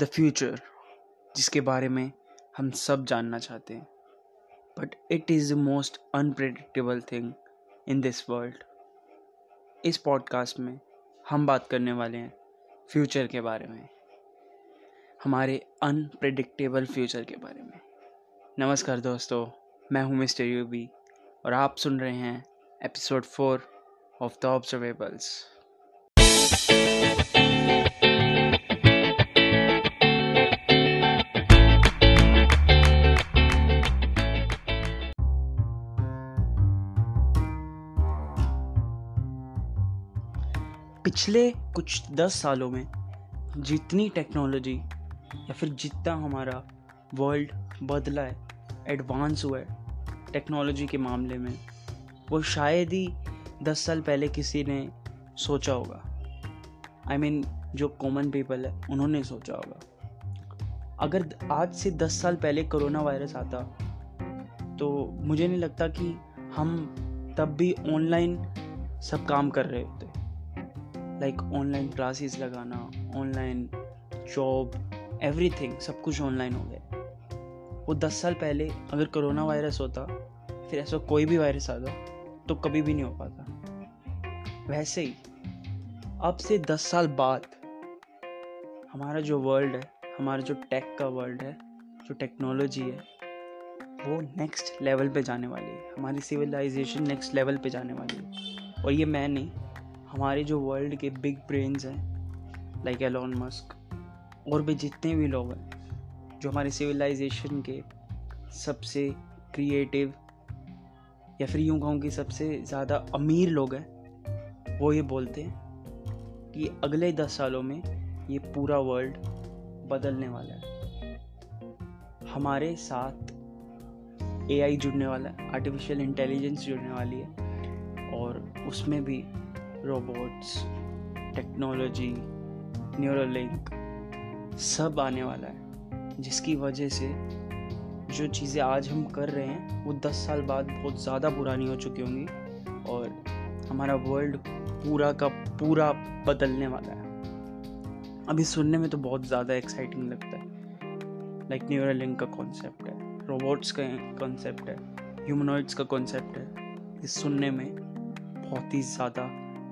The future, जिसके बारे में हम सब जानना चाहते हैं। But it is the most unpredictable thing in this world इस पॉडकास्ट में हम बात करने वाले हैं फ्यूचर के बारे में। हमारे अनप्रडिक्टेबल फ्यूचर के बारे में। नमस्कार दोस्तों, मैं हूँ मिस्टर यूबी और आप सुन रहे हैं episode four of the Observables पिछले कुछ दस सालों में जितनी टेक्नोलॉजी या फिर जितना हमारा वर्ल्ड बदला है एडवांस हुआ है टेक्नोलॉजी के मामले में वो शायद ही दस साल पहले किसी ने सोचा होगा। आई I मीन mean, जो कॉमन पीपल है उन्होंने सोचा होगा। अगर आज से दस साल पहले कोरोना वायरस आता तो मुझे नहीं लगता कि हम तब भी ऑनलाइन सब काम कर रहे होते। लाइक ऑनलाइन क्लासेस लगाना ऑनलाइन जॉब एवरीथिंग सब कुछ ऑनलाइन हो गया। वो दस साल पहले अगर कोरोना वायरस होता, फिर ऐसा कोई भी वायरस आता तो कभी भी नहीं हो पाता। वैसे ही, अब से दस साल बाद, हमारा जो वर्ल्ड है, हमारा जो टेक का वर्ल्ड है, जो टेक्नोलॉजी है, वो नेक्स्ट लेवल पे जाने वाली है। हमारी सिविलाइजेशन नेक्स्ट लेवल पे जाने वाली है। और ये मैं नहीं हमारे जो वर्ल्ड के बिग ब्रेन्स हैं लाइक एलोन मस्क और भी जितने भी लोग हैं, जो हमारे सिविलाइजेशन के सबसे क्रिएटिव या फिर यूँ कहूँ कि सबसे ज़्यादा अमीर लोग हैं, वो ये बोलते हैं कि अगले दस सालों में ये पूरा वर्ल्ड बदलने वाला है। हमारे साथ एआई जुड़ने वाला है आर्टिफिशियल इंटेलिजेंस जुड़ने वाली है, और उसमें भी रोबोट्स टेक्नोलॉजी न्यूरोलिंक सब आने वाला है। जिसकी वजह से जो चीज़ें आज हम कर रहे हैं, वो दस साल बाद बहुत ज़्यादा पुरानी हो चुकी होंगी और हमारा वर्ल्ड पूरा का पूरा बदलने वाला है। अभी सुनने में तो बहुत ज़्यादा एक्साइटिंग लगता है। लाइक न्यूरोलिंक का कॉन्सेप्ट है रोबोट्स का कॉन्सेप्ट है ह्यूमनॉइड्स का कॉन्सेप्ट है। इस सुनने में बहुत ही ज़्यादा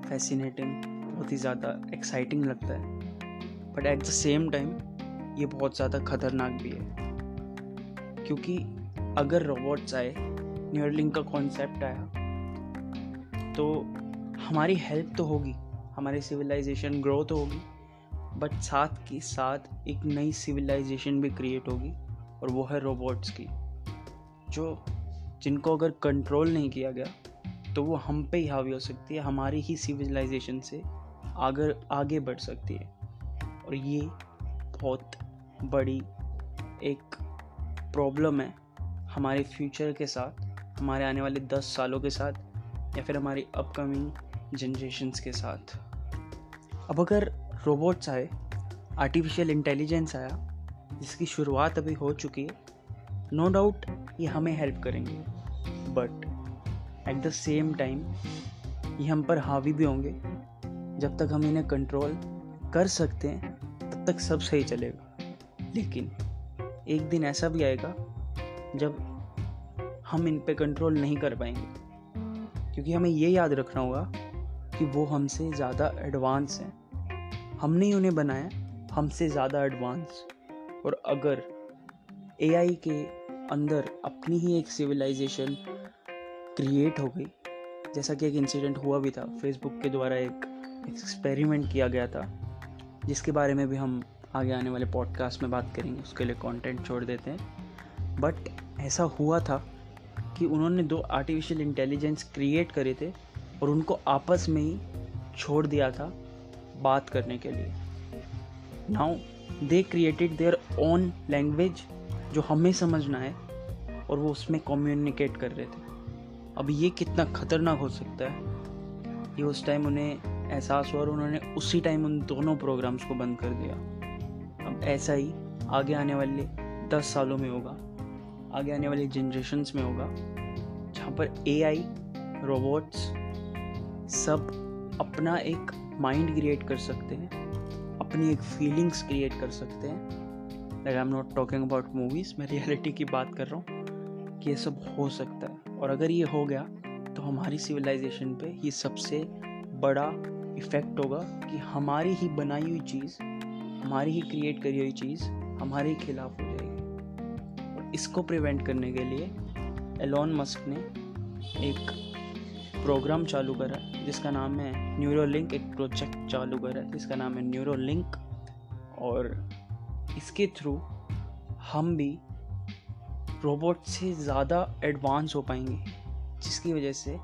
फैसिनेटिंग बहुत ही ज़्यादा एक्साइटिंग लगता है। But at the same time ये बहुत ज़्यादा ख़तरनाक भी है। क्योंकि अगर रोबोट्स आए न्यूरलिंक का कॉन्सेप्ट आया तो हमारी हेल्प तो होगी, हमारी सिविलाइजेशन ग्रो तो होगी बट साथ के साथ एक नई सिविलाइजेशन भी क्रिएट होगी, और वो है रोबोट्स की, जो जिनको अगर कंट्रोल नहीं किया गया तो वो हम पे ही हावी हो सकती है, हमारी ही सिविलाइजेशन से आगे आगे बढ़ सकती है। और ये बहुत बड़ी एक प्रॉब्लम है हमारे फ्यूचर के साथ, हमारे आने वाले दस सालों के साथ, या फिर हमारी अपकमिंग जनरेशन्स के साथ। अब अगर रोबोट्स आए आर्टिफिशियल इंटेलिजेंस आया, जिसकी शुरुआत अभी हो चुकी है नो डाउट ये हमें हेल्प करेंगे। But at the same time ये हम पर हावी भी होंगे। जब तक हम इन्हें कंट्रोल कर सकते हैं, तब तक सब सही चलेगा। लेकिन एक दिन ऐसा भी आएगा, जब हम इन पे कंट्रोल नहीं कर पाएँगे। क्योंकि हमें ये याद रखना होगा कि वो हमसे ज़्यादा एडवांस हैं। हमने ही उन्हें बनाया, हमसे ज़्यादा एडवांस और अगर एआई के अंदर अपनी ही एक सिविलाइजेशन क्रिएट हो गई। जैसा कि एक इंसिडेंट हुआ भी था फेसबुक के द्वारा एक एक्सपेरिमेंट किया गया था, जिसके बारे में भी हम आगे आने वाले पॉडकास्ट में बात करेंगे, उसके लिए कंटेंट छोड़ देते हैं। बट ऐसा हुआ था कि उन्होंने दो आर्टिफिशियल इंटेलिजेंस क्रिएट करे थे और उनको आपस में ही छोड़ दिया था बात करने के लिए। Now they created their own language जो हमें समझना है, और वो उसमें कम्युनिकेट कर रहे थे। अब ये कितना ख़तरनाक हो सकता है? ये उस टाइम उन्हें एहसास हुआ और उन्होंने उसी टाइम उन दोनों प्रोग्राम्स को बंद कर दिया। अब ऐसा ही आगे आने वाले दस सालों में होगा। आगे आने वाली जनरेशन्स में होगा, जहाँ पर ए आई रोबोट्स सब अपना एक माइंड क्रिएट कर सकते हैं, अपनी एक फीलिंग्स क्रिएट कर सकते हैं। I am not talking about movies मैं रियलिटी की बात कर रहा हूँ। कि ये सब हो सकता है। और अगर ये हो गया तो हमारी सिविलाइजेशन पे ये सबसे बड़ा इफ़ेक्ट होगा कि हमारी ही बनाई हुई चीज़, हमारी ही क्रिएट करी हुई चीज़ हमारे खिलाफ हो जाएगी। और इसको प्रिवेंट करने के लिए एलॉन मस्क ने एक प्रोग्राम चालू करा, जिसका नाम है न्यूरो लिंक एक प्रोजेक्ट चालू करा, जिसका नाम है न्यूरो लिंक और इसके थ्रू हम भी रोबोट से ज़्यादा एडवांस हो पाएँगे, जिसकी वजह से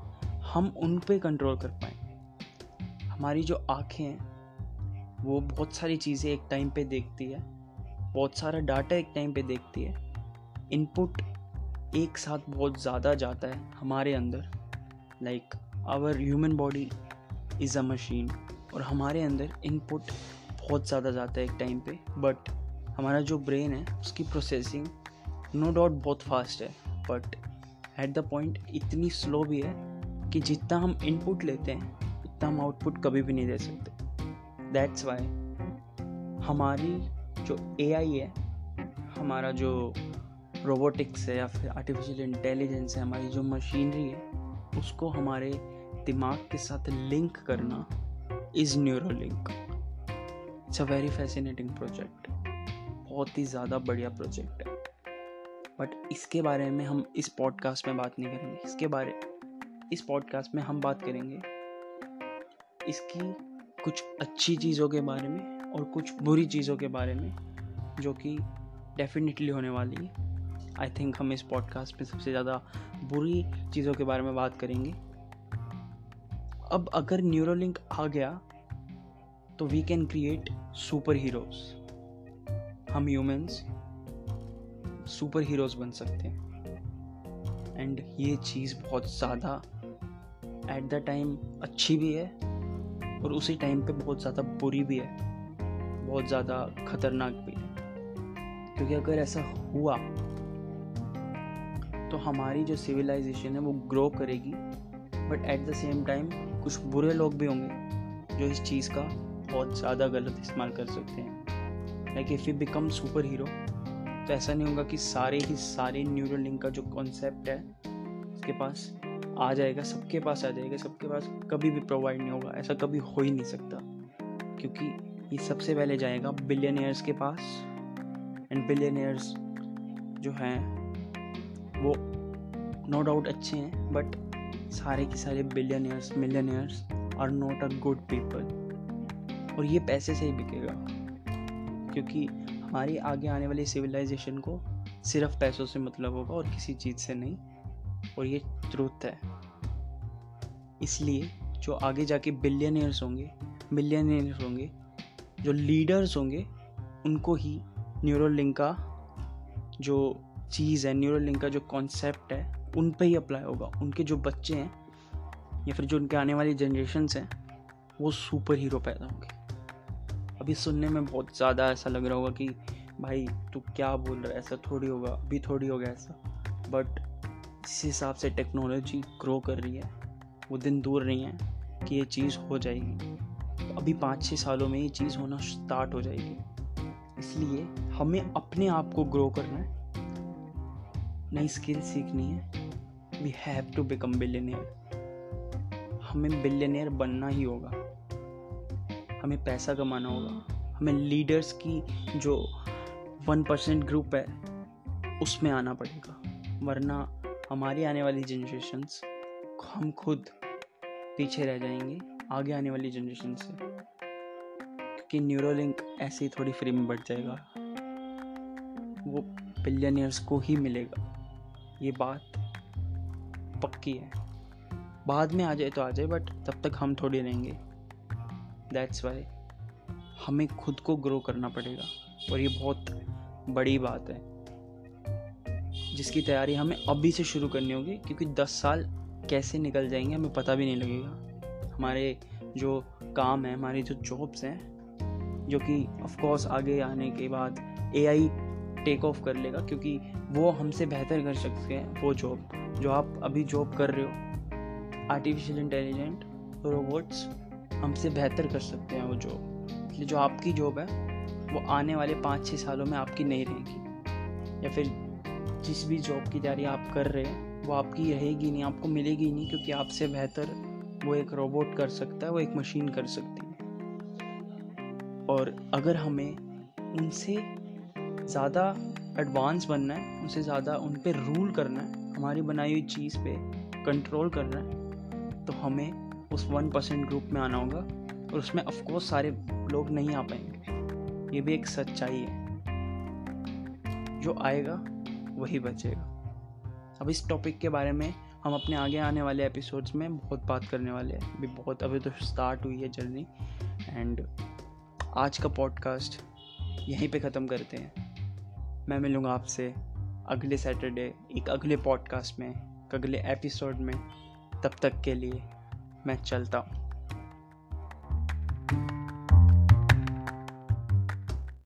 हम उन पे कंट्रोल कर पाएँगे। हमारी जो आँखें हैं, वो बहुत सारी चीज़ें एक टाइम पे देखती है, बहुत सारा डाटा एक टाइम पे देखती है। इनपुट एक साथ बहुत ज़्यादा जाता है हमारे अंदर like our human body is a machine और हमारे अंदर इनपुट बहुत ज़्यादा जाता है एक टाइम पे। बट हमारा जो ब्रेन है, उसकी प्रोसेसिंग नो डाउट बहुत फास्ट है बट एट द पॉइंट इतनी स्लो भी है कि जितना हम इनपुट लेते हैं, उतना हम आउटपुट कभी भी नहीं दे सकते। दैट्स वाई हमारी जो एआई है, हमारा जो रोबोटिक्स है या फिर आर्टिफिशियल इंटेलिजेंस है, हमारी जो मशीनरी है, उसको हमारे दिमाग के साथ लिंक करना is Neuralink it's a very fascinating project बहुत ही ज़्यादा बढ़िया प्रोजेक्ट है। बट इसके बारे में हम इस पॉडकास्ट में बात नहीं करेंगे। इसके बारे, इस पॉडकास्ट में हम बात करेंगे इसकी कुछ अच्छी चीज़ों के बारे में और कुछ बुरी चीज़ों के बारे में, जो कि डेफिनेटली होने वाली है। आई थिंक हम इस पॉडकास्ट में सबसे ज़्यादा बुरी चीज़ों के बारे में बात करेंगे। अब अगर न्यूरोलिंक आ गया तो we can create super heroes हम ह्यूमंस सुपर हीरोज बन सकते हैं। एंड ये चीज़ बहुत ज़्यादा एट द टाइम अच्छी भी है और उसी टाइम पे बहुत ज़्यादा बुरी भी है। बहुत ज़्यादा खतरनाक भी है। क्योंकि अगर ऐसा हुआ तो हमारी जो सिविलाइजेशन है वो ग्रो करेगी। But at the same time कुछ बुरे लोग भी होंगे जो इस चीज़ का बहुत ज़्यादा गलत इस्तेमाल कर सकते हैं। Like if you become superhero तो ऐसा नहीं होगा कि सारे ही सारे न्यूरल लिंक का जो कॉन्सेप्ट है, उसके पास आ जाएगा, सबके पास आ जाएगा, सबके पास कभी भी प्रोवाइड नहीं होगा। ऐसा कभी हो ही नहीं सकता, क्योंकि ये सबसे पहले जाएगा बिलियनियर्स के पास एंड बिलियनियर्स जो हैं, वो नो डाउट अच्छे हैं बट सारे के सारे billionaires millionaires are not a good people और ये पैसे से ही बिकेगा, क्योंकि हमारी आगे आने वाली सिविलाइजेशन को सिर्फ़ पैसों से मतलब होगा और किसी चीज़ से नहीं। और ये ट्रूथ है। इसलिए जो आगे जाके बिलियनियर्स होंगे मिलियनियर्स होंगे, जो लीडर्स होंगे, उनको ही न्यूरो लिंक का जो चीज़ है न्यूरो का जो कॉन्सेप्ट है, उन पे ही अप्लाई होगा। उनके जो बच्चे हैं या फिर जो उनके आने वाली जनरेशन हैं, वो सुपर हीरो पैदा होंगे। अभी सुनने में बहुत ज़्यादा ऐसा लग रहा होगा कि भाई तू क्या बोल रहा है, ऐसा थोड़ी होगा, अभी थोड़ी होगा ऐसा। बट जिस हिसाब से टेक्नोलॉजी ग्रो कर रही है, वो दिन दूर नहीं है कि ये चीज़ हो जाएगी। अभी पाँच छः सालों में ये चीज़ होना स्टार्ट हो जाएगी। इसलिए हमें अपने आप को ग्रो करना है। नई स्किल सीखनी है। We have to become billionaire हमें बिलियनियर बनना ही होगा। हमें पैसा कमाना होगा। हमें लीडर्स की जो वन परसेंट ग्रुप है, उसमें आना पड़ेगा। वरना हमारी आने वाली जनरेशन्स हम खुद पीछे रह जाएँगे, आगे आने वाली जनरेशन से। क्योंकि न्यूरोलिंक ऐसे ही थोड़ी फ्री में बढ़ जाएगा। वो बिलियनियर्स को ही मिलेगा। ये बात पक्की है। बाद में आ जाए तो आ जाए बट तब तक हम थोड़ी रहेंगे। दैट्स वाई हमें खुद को ग्रो करना पड़ेगा। और ये बहुत बड़ी बात है। जिसकी तैयारी हमें अभी से शुरू करनी होगी, क्योंकि दस साल कैसे निकल जाएँगे, हमें पता भी नहीं लगेगा। हमारे जो काम है, हमारी जो जॉब्स हैं, जो कि ऑफकोर्स आगे आने के बाद ए आई टेक ऑफ़ कर लेगा, क्योंकि वो हमसे बेहतर कर सकते हैं, वो जॉब जो आप अभी जॉब कर रहे हो आर्टिफिशियल इंटेलिजेंट रोबोट्स हमसे बेहतर कर सकते हैं वो जॉब इसलिए जो आपकी जॉब है, वो आने वाले पाँच छः सालों में आपकी नहीं रहेगी। या फिर जिस भी जॉब की तैयारी आप कर रहे हैं, वो आपकी रहेगी नहीं, आपको मिलेगी नहीं, क्योंकि आपसे बेहतर वो एक रोबोट कर सकता है, वो एक मशीन कर सकती है। और अगर हमें उनसे ज़्यादा एडवांस बनना है, उनसे ज़्यादा उन पर रूल करना है, हमारी बनाई हुई चीज़ पे कंट्रोल करना है तो हमें उस वन परसेंट ग्रुप में आना होगा और उसमें ऑफकोर्स सारे लोग नहीं आ पाएँगे। ये भी एक सच्चाई है। जो आएगा, वही बचेगा। अब इस टॉपिक के बारे में हम अपने आगे आने वाले एपिसोड्स में बहुत बात करने वाले हैं। अभी बहुत, अभी तो स्टार्ट हुई है जर्नी एंड आज का पॉडकास्ट यहीं पे ख़त्म करते हैं। मैं मिलूँगा आपसे अगले सैटरडे एक अगले पॉडकास्ट में, एक अगले एपिसोड में। तब तक के लिए मैं चलता हूँ।